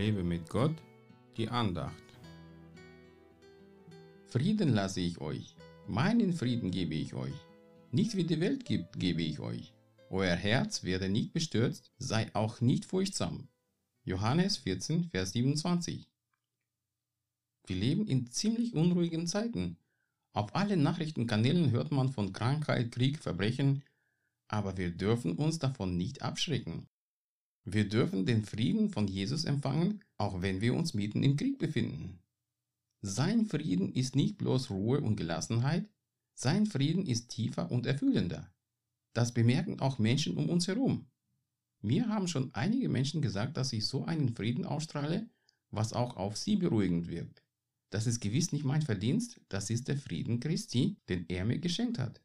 Lebe mit Gott, die Andacht. Frieden lasse ich euch, meinen Frieden gebe ich euch. Nicht wie die Welt gibt, gebe ich euch. Euer Herz werde nicht bestürzt, sei auch nicht furchtsam. Johannes 14, Vers 27. Wir leben in ziemlich unruhigen Zeiten. Auf allen Nachrichtenkanälen hört man von Krankheit, Krieg, Verbrechen, aber wir dürfen uns davon nicht abschrecken. Wir dürfen den Frieden von Jesus empfangen, auch wenn wir uns mitten im Krieg befinden. Sein Frieden ist nicht bloß Ruhe und Gelassenheit, sein Frieden ist tiefer und erfüllender. Das bemerken auch Menschen um uns herum. Mir haben schon einige Menschen gesagt, dass ich so einen Frieden ausstrahle, was auch auf sie beruhigend wirkt. Das ist gewiss nicht mein Verdienst, das ist der Frieden Christi, den er mir geschenkt hat.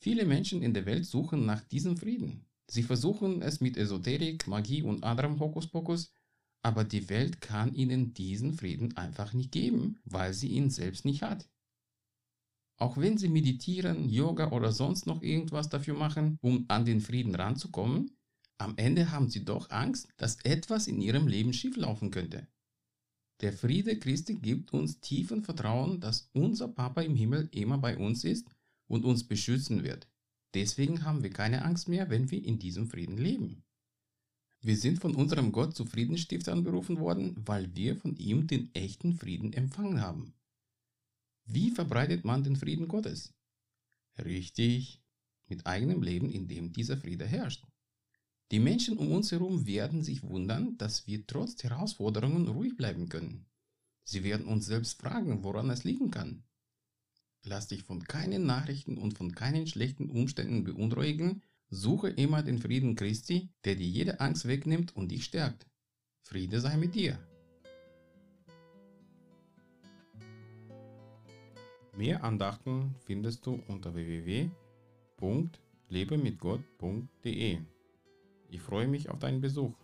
Viele Menschen in der Welt suchen nach diesem Frieden. Sie versuchen es mit Esoterik, Magie und anderem Hokuspokus, aber die Welt kann ihnen diesen Frieden einfach nicht geben, weil sie ihn selbst nicht hat. Auch wenn sie meditieren, Yoga oder sonst noch irgendwas dafür machen, um an den Frieden ranzukommen, am Ende haben sie doch Angst, dass etwas in ihrem Leben schieflaufen könnte. Der Friede Christi gibt uns tiefen Vertrauen, dass unser Papa im Himmel immer bei uns ist und uns beschützen wird. Deswegen haben wir keine Angst mehr, wenn wir in diesem Frieden leben. Wir sind von unserem Gott zu Friedensstiftern berufen worden, weil wir von ihm den echten Frieden empfangen haben. Wie verbreitet man den Frieden Gottes? Richtig, mit eigenem Leben, in dem dieser Friede herrscht. Die Menschen um uns herum werden sich wundern, dass wir trotz Herausforderungen ruhig bleiben können. Sie werden uns selbst fragen, woran es liegen kann. Lass dich von keinen Nachrichten und von keinen schlechten Umständen beunruhigen. Suche immer den Frieden Christi, der dir jede Angst wegnimmt und dich stärkt. Friede sei mit dir. Mehr Andachten findest du unter www.lebemitgott.de. Ich freue mich auf deinen Besuch.